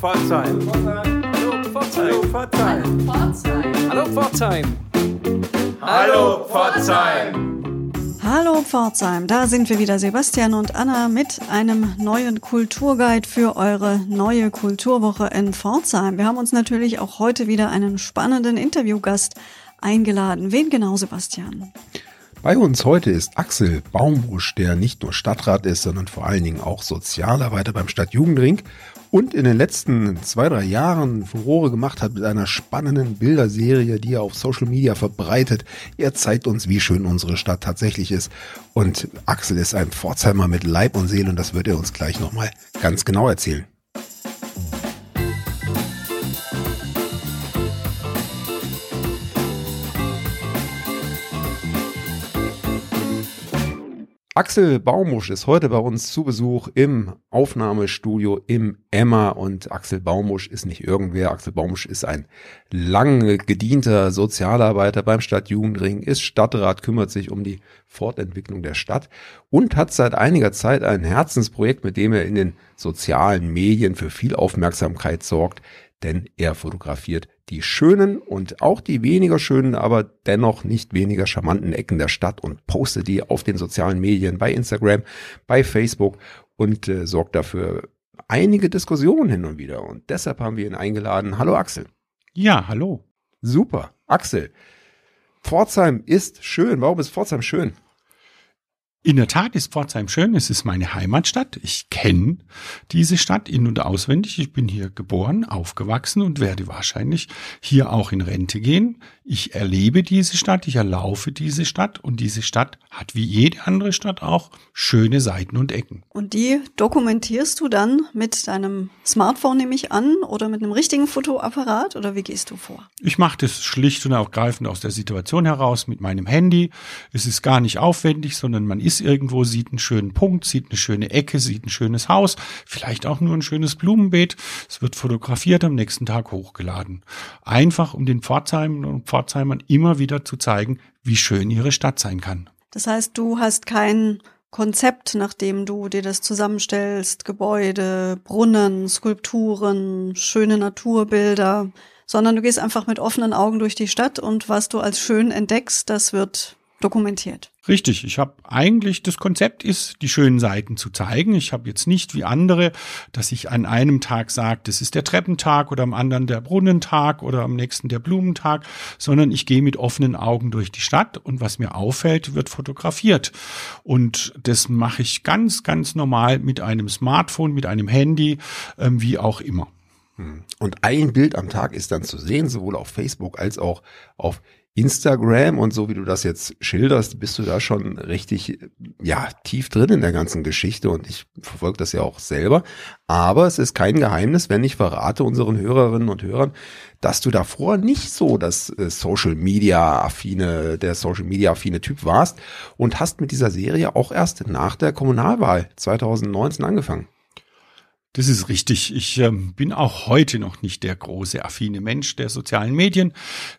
Pforzheim. Hallo Pforzheim. Hallo Pforzheim. Hallo Pforzheim. Hallo Pforzheim, da sind wir wieder, Sebastian und Anna, mit einem neuen Kulturguide für eure neue Kulturwoche in Pforzheim. Wir haben uns natürlich auch heute wieder einen spannenden Interviewgast eingeladen. Wen genau, Sebastian? Bei uns heute ist Axel Baumbusch, der nicht nur Stadtrat ist, sondern vor allen Dingen auch Sozialarbeiter beim Stadtjugendring und in den letzten zwei, drei Jahren Furore gemacht hat mit einer spannenden Bilderserie, die er auf Social Media verbreitet. Er zeigt uns, wie schön unsere Stadt tatsächlich ist. Und Axel ist ein Pforzheimer mit Leib und Seele und das wird er uns gleich nochmal ganz genau erzählen. Axel Baumusch ist heute bei uns zu Besuch im Aufnahmestudio im Emma und Axel Baumusch ist nicht irgendwer. Axel Baumusch ist ein lange gedienter Sozialarbeiter beim Stadtjugendring, ist Stadtrat, kümmert sich um die Fortentwicklung der Stadt und hat seit einiger Zeit ein Herzensprojekt, mit dem er in den sozialen Medien für viel Aufmerksamkeit sorgt, denn er fotografiert die schönen und auch die weniger schönen, aber dennoch nicht weniger charmanten Ecken der Stadt und postet die auf den sozialen Medien, bei Instagram, bei Facebook und äh, sorgt dafür einige Diskussionen hin und wieder. Und deshalb haben wir ihn eingeladen. Hallo Axel. Ja, hallo. Super. Axel. Pforzheim ist schön. Warum ist Pforzheim schön? In der Tat ist Pforzheim schön. Es ist meine Heimatstadt. Ich kenne diese Stadt in- und auswendig. Ich bin hier geboren, aufgewachsen und werde wahrscheinlich hier auch in Rente gehen. Ich erlebe diese Stadt, ich erlaufe diese Stadt und diese Stadt hat wie jede andere Stadt auch schöne Seiten und Ecken. Und die dokumentierst du dann mit deinem Smartphone, nehme ich an, oder mit einem richtigen Fotoapparat oder wie gehst du vor? Ich mache das schlicht und ergreifend aus der Situation heraus mit meinem Handy. Es ist gar nicht aufwendig, sondern man ist irgendwo, sieht einen schönen Punkt, sieht eine schöne Ecke, sieht ein schönes Haus, vielleicht auch nur ein schönes Blumenbeet. Es wird fotografiert, am nächsten Tag hochgeladen. Einfach um den Pforzheim und Pforzheim Pforzheimern immer wieder zu zeigen, wie schön ihre Stadt sein kann. Das heißt, du hast kein Konzept, nach dem du dir das zusammenstellst, Gebäude, Brunnen, Skulpturen, schöne Naturbilder, sondern du gehst einfach mit offenen Augen durch die Stadt und was du als schön entdeckst, das wird dokumentiert. Richtig, ich habe eigentlich das Konzept ist, die schönen Seiten zu zeigen. Ich habe jetzt nicht wie andere, dass ich an einem Tag sage, das ist der Treppentag oder am anderen der Brunnentag oder am nächsten der Blumentag, sondern ich gehe mit offenen Augen durch die Stadt und was mir auffällt, wird fotografiert. Und das mache ich ganz, ganz normal mit einem Smartphone, mit einem Handy, ähm, wie auch immer. Hm. Und ein Bild am Tag ist dann zu sehen, sowohl auf Facebook als auch auf Instagram und so wie du das jetzt schilderst, bist du da schon richtig, ja, tief drin in der ganzen Geschichte und ich verfolge das ja auch selber. Aber es ist kein Geheimnis, wenn ich verrate unseren Hörerinnen und Hörern, dass du davor nicht so das äh, Social Media affine, der Social Media affine Typ warst und hast mit dieser Serie auch erst nach der Kommunalwahl 2019 angefangen. Das ist richtig. Ich ähm, bin auch heute noch nicht der große affine Mensch der sozialen Medien.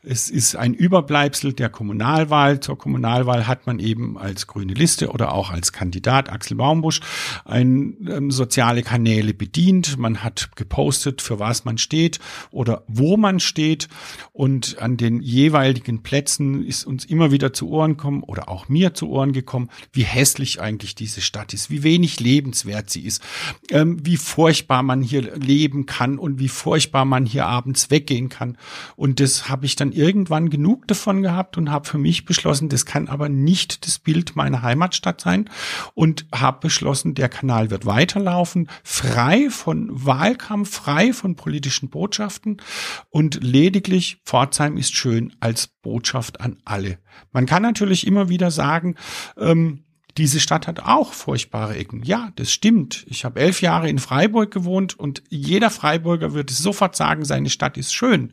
Es ist ein Überbleibsel der Kommunalwahl. Zur Kommunalwahl hat man eben als grüne Liste oder auch als Kandidat Axel Baumbusch ein, ähm, soziale Kanäle bedient. Man hat gepostet, für was man steht oder wo man steht. Und an den jeweiligen Plätzen ist uns immer wieder zu Ohren gekommen oder auch mir zu Ohren gekommen, wie hässlich eigentlich diese Stadt ist, wie wenig lebenswert sie ist, ähm, wie furchtbar man hier leben kann und wie furchtbar man hier abends weggehen kann. Und das habe ich dann irgendwann genug davon gehabt und habe für mich beschlossen, das kann aber nicht das Bild meiner Heimatstadt sein und habe beschlossen, der Kanal wird weiterlaufen, frei von Wahlkampf, frei von politischen Botschaften und lediglich Pforzheim ist schön als Botschaft an alle. Man kann natürlich immer wieder sagen, ähm, diese Stadt hat auch furchtbare Ecken. Ja, das stimmt. Ich habe elf Jahre in Freiburg gewohnt und jeder Freiburger würde sofort sagen, seine Stadt ist schön.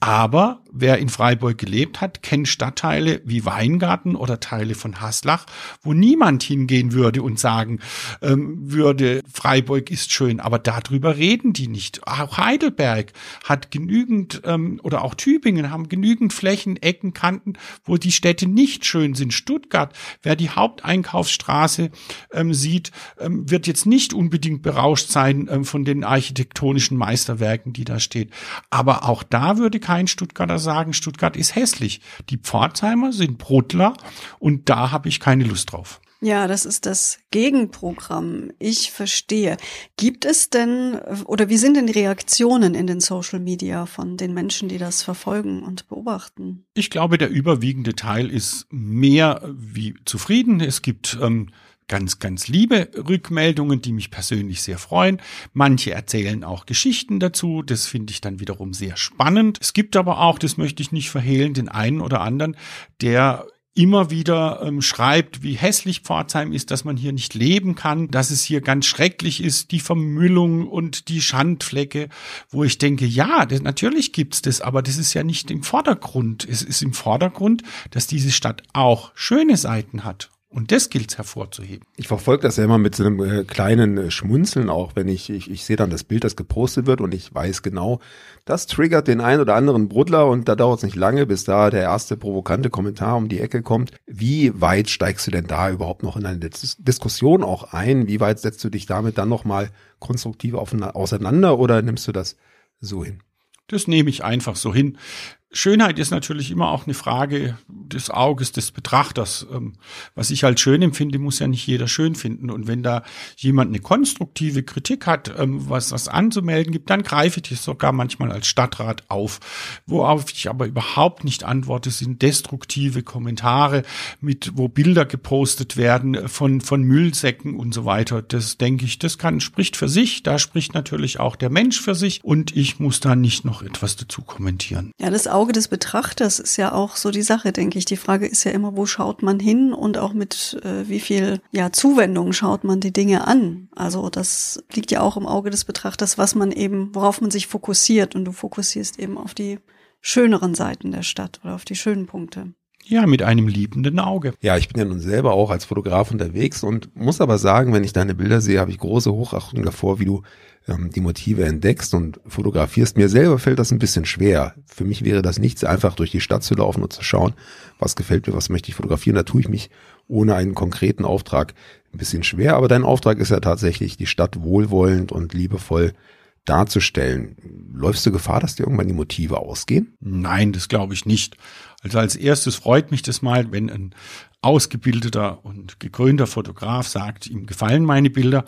Aber wer in Freiburg gelebt hat, kennt Stadtteile wie Weingarten oder Teile von Haslach, wo niemand hingehen würde und sagen ähm, würde, Freiburg ist schön. Aber darüber reden die nicht. Auch Heidelberg hat genügend ähm, oder auch Tübingen haben genügend Flächen, Ecken, Kanten, wo die Städte nicht schön sind. Stuttgart, wer die Haupteinkaufsstraße ähm, sieht, ähm, wird jetzt nicht unbedingt berauscht sein ähm, von den architektonischen Meisterwerken, die da steht. Aber auch da würde kein Stuttgarter sagen, Stuttgart ist hässlich. Die Pforzheimer sind Brudler und da habe ich keine Lust drauf. Ja, das ist das Gegenprogramm. Ich verstehe. Gibt es denn oder wie sind denn die Reaktionen in den Social Media von den Menschen, die das verfolgen und beobachten? Ich glaube, der überwiegende Teil ist mehr wie zufrieden. Es gibt ähm, ganz, ganz liebe Rückmeldungen, die mich persönlich sehr freuen. Manche erzählen auch Geschichten dazu. Das finde ich dann wiederum sehr spannend. Es gibt aber auch, das möchte ich nicht verhehlen, den einen oder anderen, der immer wieder ähm, schreibt, wie hässlich Pforzheim ist, dass man hier nicht leben kann, dass es hier ganz schrecklich ist, die Vermüllung und die Schandflecke, wo ich denke, ja, das, natürlich gibt's das, aber das ist ja nicht im Vordergrund. Es ist im Vordergrund, dass diese Stadt auch schöne Seiten hat. Und das gilt es hervorzuheben. Ich verfolge das ja immer mit so einem äh, kleinen äh, Schmunzeln auch, wenn ich, ich, ich sehe dann das Bild, das gepostet wird und ich weiß genau, das triggert den einen oder anderen Brudler und da dauert es nicht lange, bis da der erste provokante Kommentar um die Ecke kommt. Wie weit steigst du denn da überhaupt noch in eine Dis Diskussion auch ein? Wie weit setzt du dich damit dann nochmal konstruktiv auseinander oder nimmst du das so hin? Das nehme ich einfach so hin. Schönheit ist natürlich immer auch eine Frage des Auges des Betrachters. Ähm, was ich als schön empfinde, muss ja nicht jeder schön finden. Und wenn da jemand eine konstruktive Kritik hat, ähm, was was anzumelden gibt, dann greife ich das sogar manchmal als Stadtrat auf. Worauf ich aber überhaupt nicht antworte, sind destruktive Kommentare mit, wo Bilder gepostet werden von, von Müllsäcken und so weiter. Das denke ich, das kann, spricht für sich. Da spricht natürlich auch der Mensch für sich und ich muss da nicht noch etwas dazu kommentieren. Ja, das Auge des Betrachters ist ja auch so die Sache, denke ich. Die Frage ist ja immer, wo schaut man hin und auch mit äh, wie viel ja, Zuwendung schaut man die Dinge an. Also das liegt ja auch im Auge des Betrachters, was man eben, worauf man sich fokussiert. Und du fokussierst eben auf die schöneren Seiten der Stadt oder auf die schönen Punkte. Ja, mit einem liebenden Auge. Ja, ich bin ja nun selber auch als Fotograf unterwegs und muss aber sagen, wenn ich deine Bilder sehe, habe ich große Hochachtung davor, wie du ähm, die Motive entdeckst und fotografierst. Mir selber fällt das ein bisschen schwer. Für mich wäre das nichts, einfach durch die Stadt zu laufen und zu schauen, was gefällt mir, was möchte ich fotografieren. Da tue ich mich ohne einen konkreten Auftrag ein bisschen schwer. Aber dein Auftrag ist ja tatsächlich, die Stadt wohlwollend und liebevoll darzustellen. Läufst du Gefahr, dass dir irgendwann die Motive ausgehen? Nein, das glaube ich nicht. Also als erstes freut mich das mal, wenn ein ausgebildeter und gekrönter Fotograf sagt, ihm gefallen meine Bilder.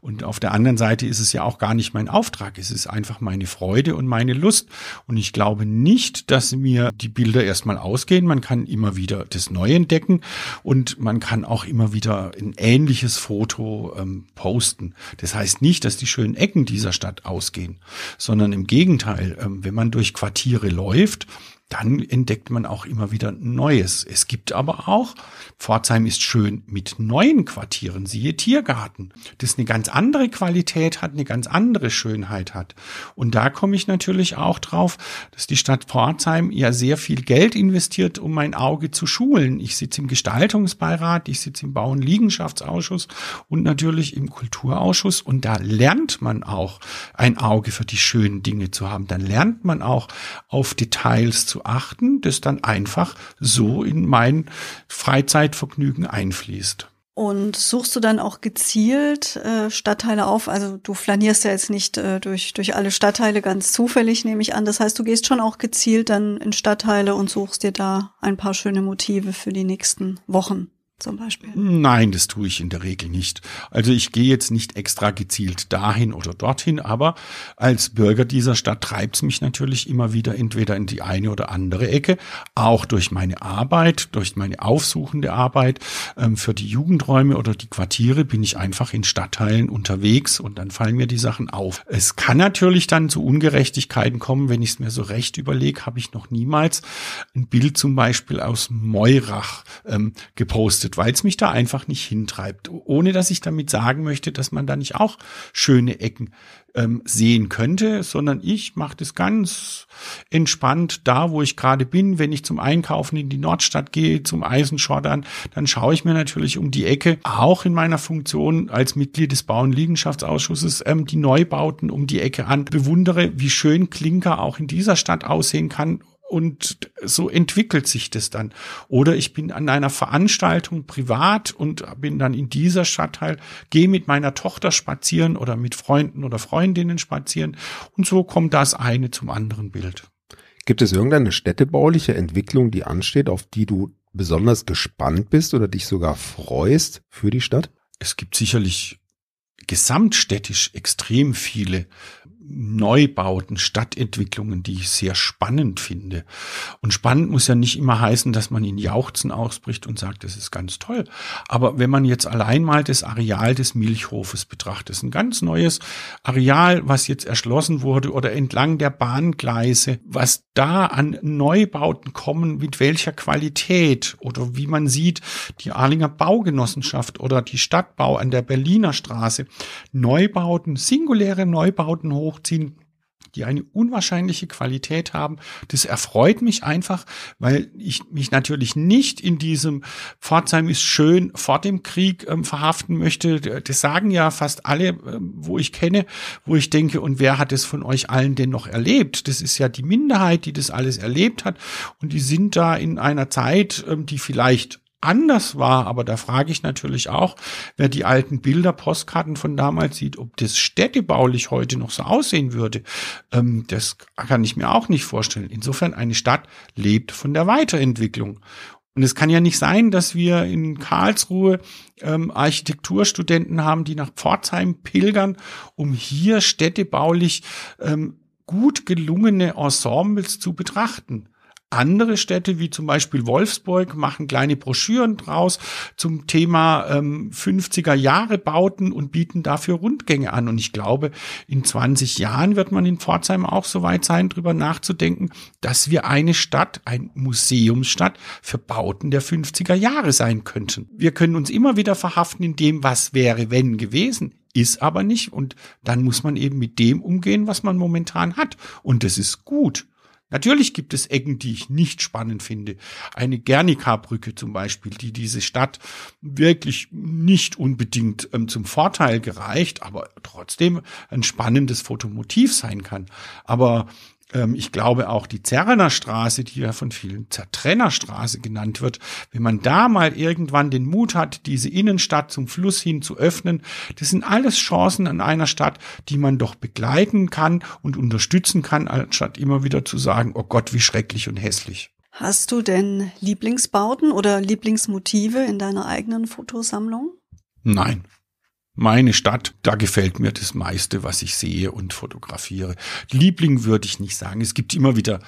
Und auf der anderen Seite ist es ja auch gar nicht mein Auftrag. Es ist einfach meine Freude und meine Lust. Und ich glaube nicht, dass mir die Bilder erstmal ausgehen. Man kann immer wieder das Neue entdecken und man kann auch immer wieder ein ähnliches Foto ähm, posten. Das heißt nicht, dass die schönen Ecken dieser Stadt ausgehen, sondern im Gegenteil, ähm, wenn man durch Quartiere läuft, dann entdeckt man auch immer wieder Neues. Es gibt aber auch, Pforzheim ist schön mit neuen Quartieren, siehe Tiergarten, das eine ganz andere Qualität hat, eine ganz andere Schönheit hat. Und da komme ich natürlich auch drauf, dass die Stadt Pforzheim ja sehr viel Geld investiert, um mein Auge zu schulen. Ich sitze im Gestaltungsbeirat, ich sitze im Bau- und Liegenschaftsausschuss und natürlich im Kulturausschuss und da lernt man auch ein Auge für die schönen Dinge zu haben. Dann lernt man auch auf Details zu achten, das dann einfach so in mein Freizeitvergnügen einfließt. Und suchst du dann auch gezielt äh, Stadtteile auf? Also du flanierst ja jetzt nicht äh, durch, durch alle Stadtteile ganz zufällig, nehme ich an. Das heißt, du gehst schon auch gezielt dann in Stadtteile und suchst dir da ein paar schöne Motive für die nächsten Wochen zum Beispiel? Nein, das tue ich in der Regel nicht. Also ich gehe jetzt nicht extra gezielt dahin oder dorthin, aber als Bürger dieser Stadt treibt es mich natürlich immer wieder entweder in die eine oder andere Ecke, auch durch meine Arbeit, durch meine aufsuchende Arbeit ähm, für die Jugendräume oder die Quartiere bin ich einfach in Stadtteilen unterwegs und dann fallen mir die Sachen auf. Es kann natürlich dann zu Ungerechtigkeiten kommen, wenn ich es mir so recht überlege, habe ich noch niemals ein Bild zum Beispiel aus Meurach ähm, gepostet ausgesucht, weil es mich da einfach nicht hintreibt. Ohne dass ich damit sagen möchte, dass man da nicht auch schöne Ecken ähm, sehen könnte, sondern ich mache das ganz entspannt da, wo ich gerade bin. Wenn ich zum Einkaufen in die Nordstadt gehe, zum Eisenschordern, dann schaue ich mir natürlich um die Ecke, auch in meiner Funktion als Mitglied des Bau- und Liegenschaftsausschusses, ähm, die Neubauten um die Ecke an, bewundere, wie schön Klinker auch in dieser Stadt aussehen kann und so entwickelt sich das dann. Oder ich bin an einer Veranstaltung privat und bin dann in dieser Stadtteil, gehe mit meiner Tochter spazieren oder mit Freunden oder Freundinnen spazieren und so kommt das eine zum anderen Bild. Gibt es irgendeine städtebauliche Entwicklung, die ansteht, auf die du besonders gespannt bist oder dich sogar freust für die Stadt? Es gibt sicherlich gesamtstädtisch extrem viele Neubauten, Stadtentwicklungen, die ich sehr spannend finde. Und spannend muss ja nicht immer heißen, dass man in Jauchzen ausbricht und sagt, das ist ganz toll. Aber wenn man jetzt allein mal das Areal des Milchhofes betrachtet, ein ganz neues Areal, was jetzt erschlossen wurde oder entlang der Bahngleise, was da an Neubauten kommen, mit welcher Qualität oder wie man sieht, die Arlinger Baugenossenschaft oder die Stadtbau an der Berliner Straße, Neubauten, singuläre Neubauten hoch hochziehen, die eine unwahrscheinliche Qualität haben. Das erfreut mich einfach, weil ich mich natürlich nicht in diesem Pforzheim ist schön vor dem Krieg ähm, verhaften möchte. Das sagen ja fast alle, ähm, wo ich kenne, wo ich denke, und wer hat es von euch allen denn noch erlebt? Das ist ja die Minderheit, die das alles erlebt hat. Und die sind da in einer Zeit, ähm, die vielleicht anders war, aber da frage ich natürlich auch, wer die alten Bilder, Postkarten von damals sieht, ob das städtebaulich heute noch so aussehen würde. Ähm, das kann ich mir auch nicht vorstellen. Insofern, eine Stadt lebt von der Weiterentwicklung. Und es kann ja nicht sein, dass wir in Karlsruhe ähm, Architekturstudenten haben, die nach Pforzheim pilgern, um hier städtebaulich ähm, gut gelungene Ensembles zu betrachten. Andere Städte, wie zum Beispiel Wolfsburg, machen kleine Broschüren draus zum Thema ähm, 50er Jahre Bauten und bieten dafür Rundgänge an. Und ich glaube, in 20 Jahren wird man in Pforzheim auch so weit sein, drüber nachzudenken, dass wir eine Stadt, ein Museumsstadt für Bauten der 50er Jahre sein könnten. Wir können uns immer wieder verhaften in dem, was wäre, wenn gewesen ist aber nicht. Und dann muss man eben mit dem umgehen, was man momentan hat. Und das ist gut. Natürlich gibt es Ecken, die ich nicht spannend finde. Eine Gernika-Brücke zum Beispiel, die diese Stadt wirklich nicht unbedingt ähm, zum Vorteil gereicht, aber trotzdem ein spannendes Fotomotiv sein kann. Aber ich glaube auch die Zerrener Straße, die ja von vielen Zertrennerstraße genannt wird, wenn man da mal irgendwann den Mut hat, diese Innenstadt zum Fluss hin zu öffnen, das sind alles Chancen an einer Stadt, die man doch begleiten kann und unterstützen kann, anstatt immer wieder zu sagen, oh Gott, wie schrecklich und hässlich. Hast du denn Lieblingsbauten oder Lieblingsmotive in deiner eigenen Fotosammlung? Nein meine Stadt, da gefällt mir das meiste, was ich sehe und fotografiere. Liebling würde ich nicht sagen. Es gibt immer wieder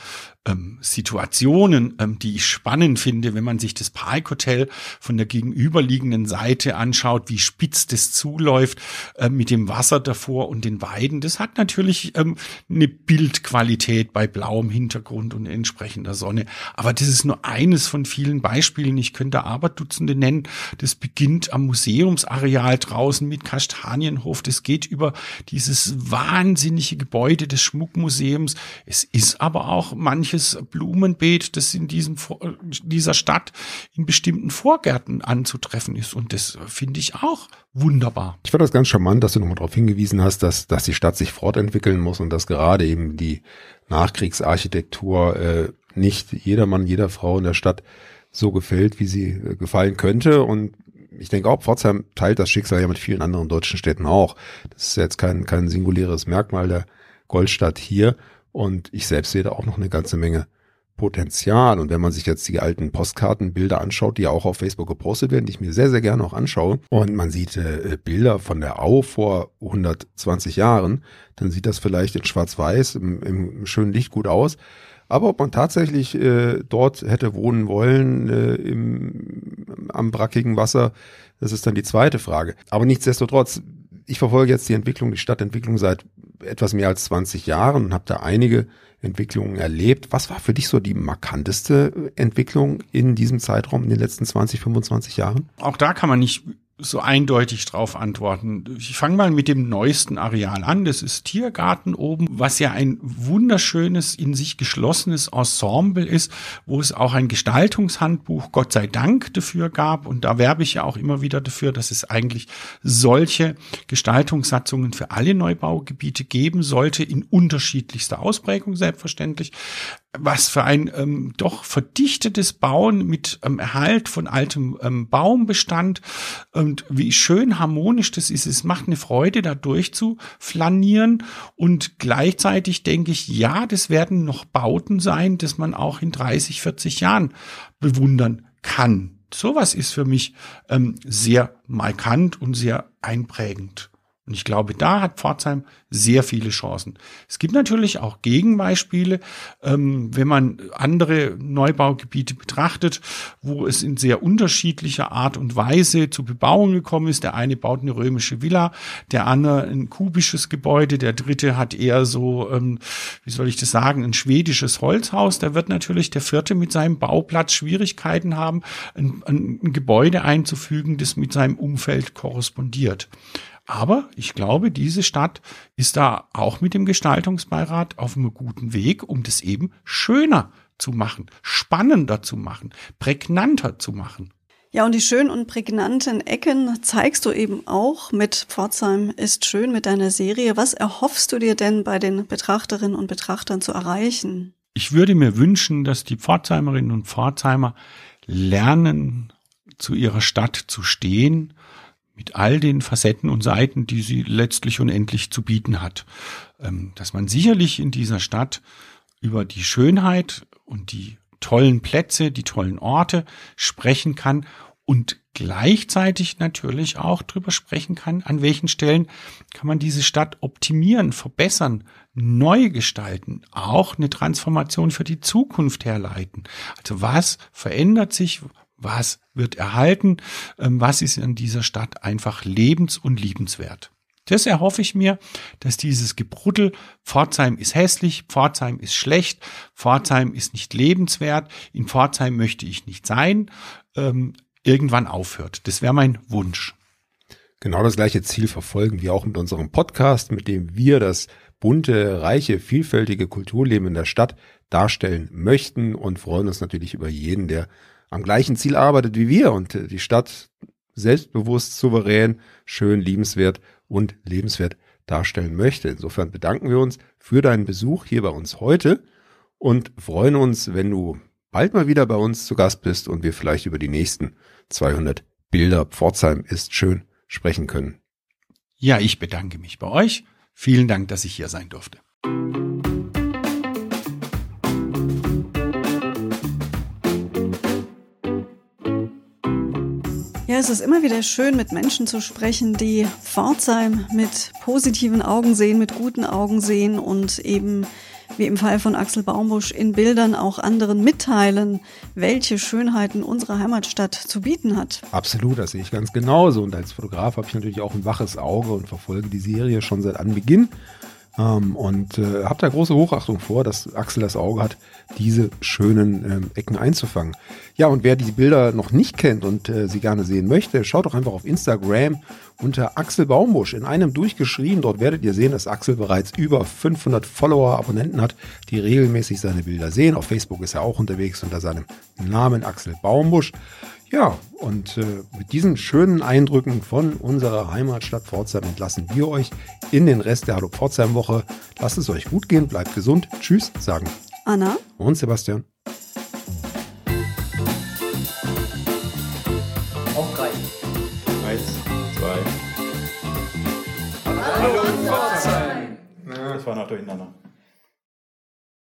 ähm, Situationen, ähm, die ich spannend finde, wenn man sich das Parkhotel von der gegenüberliegenden Seite anschaut, wie spitz das zuläuft äh, mit dem Wasser davor und den Weiden. Das hat natürlich ähm, eine Bildqualität bei blauem Hintergrund und entsprechender Sonne. Aber das ist nur eines von vielen Beispielen. Ich könnte aber Dutzende nennen. Das beginnt am Museumsareal draußen mit Kastanienhof. Das geht über dieses wahnsinnige Gebäude des Schmuckmuseums. Es ist aber auch manche manches Blumenbeet, das in diesem, dieser Stadt in bestimmten Vorgärten anzutreffen ist. Und das finde ich auch wunderbar. Ich fand das ganz charmant, dass du nochmal darauf hingewiesen hast, dass, dass die Stadt sich fortentwickeln muss und dass gerade eben die Nachkriegsarchitektur äh, nicht jedermann, jeder Frau in der Stadt so gefällt, wie sie äh, gefallen könnte. Und ich denke auch, Pforzheim teilt das Schicksal ja mit vielen anderen deutschen Städten auch. Das ist jetzt kein, kein singuläres Merkmal der Goldstadt hier. Und ich selbst sehe da auch noch eine ganze Menge Potenzial. Und wenn man sich jetzt die alten Postkartenbilder anschaut, die auch auf Facebook gepostet werden, die ich mir sehr, sehr gerne auch anschaue, und man sieht äh, Bilder von der Au vor 120 Jahren, dann sieht das vielleicht in Schwarz-Weiß im, im schönen Licht gut aus. Aber ob man tatsächlich äh, dort hätte wohnen wollen, äh, im, am brackigen Wasser, das ist dann die zweite Frage. Aber nichtsdestotrotz, ich verfolge jetzt die Entwicklung, die Stadtentwicklung seit etwas mehr als 20 Jahren und habe da einige Entwicklungen erlebt. Was war für dich so die markanteste Entwicklung in diesem Zeitraum in den letzten 20, 25 Jahren? Auch da kann man nicht so eindeutig drauf antworten. Ich fange mal mit dem neuesten Areal an. Das ist Tiergarten oben, was ja ein wunderschönes, in sich geschlossenes Ensemble ist, wo es auch ein Gestaltungshandbuch, Gott sei Dank, dafür gab. Und da werbe ich ja auch immer wieder dafür, dass es eigentlich solche Gestaltungssatzungen für alle Neubaugebiete geben sollte, in unterschiedlichster Ausprägung selbstverständlich was für ein ähm, doch verdichtetes Bauen mit ähm, Erhalt von altem ähm, Baumbestand und wie schön harmonisch das ist. Es macht eine Freude, da durchzuflanieren und gleichzeitig denke ich, ja, das werden noch Bauten sein, dass man auch in 30, 40 Jahren bewundern kann. Sowas ist für mich ähm, sehr markant und sehr einprägend. Und ich glaube, da hat Pforzheim sehr viele Chancen. Es gibt natürlich auch Gegenbeispiele, ähm, wenn man andere Neubaugebiete betrachtet, wo es in sehr unterschiedlicher Art und Weise zu Bebauung gekommen ist. Der eine baut eine römische Villa, der andere ein kubisches Gebäude, der dritte hat eher so, ähm, wie soll ich das sagen, ein schwedisches Holzhaus. Da wird natürlich der vierte mit seinem Bauplatz Schwierigkeiten haben, ein, ein Gebäude einzufügen, das mit seinem Umfeld korrespondiert. Aber ich glaube, diese Stadt ist da auch mit dem Gestaltungsbeirat auf einem guten Weg, um das eben schöner zu machen, spannender zu machen, prägnanter zu machen. Ja, und die schönen und prägnanten Ecken zeigst du eben auch mit Pforzheim ist schön mit deiner Serie. Was erhoffst du dir denn bei den Betrachterinnen und Betrachtern zu erreichen? Ich würde mir wünschen, dass die Pforzheimerinnen und Pforzheimer lernen, zu ihrer Stadt zu stehen mit all den Facetten und Seiten, die sie letztlich unendlich zu bieten hat. Ähm, dass man sicherlich in dieser Stadt über die Schönheit und die tollen Plätze, die tollen Orte sprechen kann und gleichzeitig natürlich auch drüber sprechen kann, an welchen Stellen kann man diese Stadt optimieren, verbessern, neu gestalten, auch eine Transformation für die Zukunft herleiten. Also was verändert sich, was wird erhalten, ähm, was ist in dieser Stadt einfach lebens- und liebenswert. Das erhoffe ich mir, dass dieses Gebruddel, Pforzheim ist hässlich, Pforzheim ist schlecht, Pforzheim ist nicht lebenswert, in Pforzheim möchte ich nicht sein, ähm, irgendwann aufhört. Das wäre mein Wunsch. Genau das gleiche Ziel verfolgen wir auch mit unserem Podcast, mit dem wir das bunte, reiche, vielfältige Kulturleben in der Stadt darstellen möchten und freuen uns natürlich über jeden, der am gleichen Ziel arbeitet wie wir und äh, die Stadt selbstbewusst, souverän, schön, liebenswert und lebenswert darstellen möchte. Insofern bedanken wir uns für deinen Besuch hier bei uns heute und freuen uns, wenn du bald mal wieder bei uns zu Gast bist und wir vielleicht über die nächsten 200 Bilder Pforzheim ist schön sprechen können. Ja, ich bedanke mich bei euch. Vielen Dank, dass ich hier sein durfte. Ja, es ist immer wieder schön, mit Menschen zu sprechen, die Pforzheim mit positiven Augen sehen, mit guten Augen sehen und eben wie im Fall von Axel Baumbusch in Bildern auch anderen mitteilen, welche Schönheiten unsere Heimatstadt zu bieten hat. Absolut, das sehe ich ganz genauso. Und als Fotograf habe ich natürlich auch ein waches Auge und verfolge die Serie schon seit Anbeginn. Ähm, und äh, habe da große Hochachtung vor, dass Axel das Auge hat, diese schönen ähm, Ecken einzufangen. Ja, und wer die Bilder noch nicht kennt und äh, sie gerne sehen möchte, schaut doch einfach auf Instagram unter Axel Baumbusch in einem durchgeschrieben. Dort werdet ihr sehen, dass Axel bereits über 500 Follower, Abonnenten hat, die regelmäßig seine Bilder sehen. Auf Facebook ist er auch unterwegs unter seinem Namen Axel Baumbusch. Ja, und äh, mit diesen schönen Eindrücken von unserer Heimatstadt Pforzheim entlassen wir euch in den Rest der Hallo Pforzheim Woche. Lasst es euch gut gehen, bleibt gesund. Tschüss, sagen Anna und Sebastian. Auf drei. Eins, zwei. Hallo Pforzheim. Das war noch durcheinander.